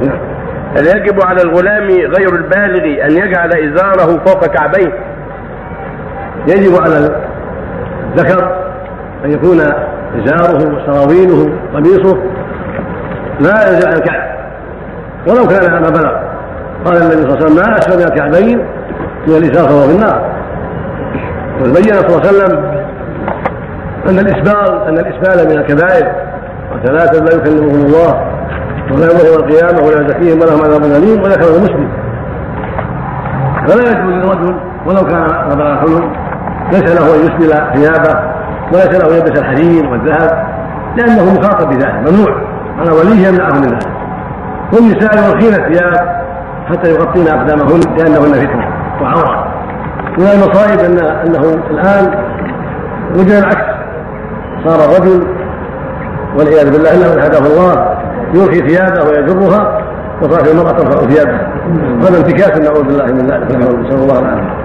نعم. يجب على الغلام غير البالغ أن يجعل إزاره فوق كعبيه. يجب على الذكر أن يكون إزاره وسراويله قميصه. لا عن الكعب. ولو كان ما بلغ. قال النبي صلى الله عليه وسلم ما أسفل الكعبين من الإزار فهو في النار. وبين صلى الله عليه وسلم أن الإسبال أن الإسبال من الكبائر. وثلاثة لا يكلمهم الله. ولا يوم القيامة ولا يزكيهم ولهم عذاب أليم وذكره مسلم فلا يجوز للرجل ولو كان ربع الحلم ليس له أن يسبل ثيابه وليس له أن يلبس الحرير والذهب لأنه مخاطب بذلك ممنوع. على وليه يمنعه من ذلك. والنساء يرخين الثياب حتى يغطين أقدامهن لأنهن فتنة وعورة. من المصائب ان أنه الآن وجد العكس. صار الرجل والعياذ بالله إلا من هداه الله يرخي ثيابه ويجرها وصارت المرأة ترفع ثيابها هذا انتكاس نعوذ بالله من ذلك نسال الله. العافيه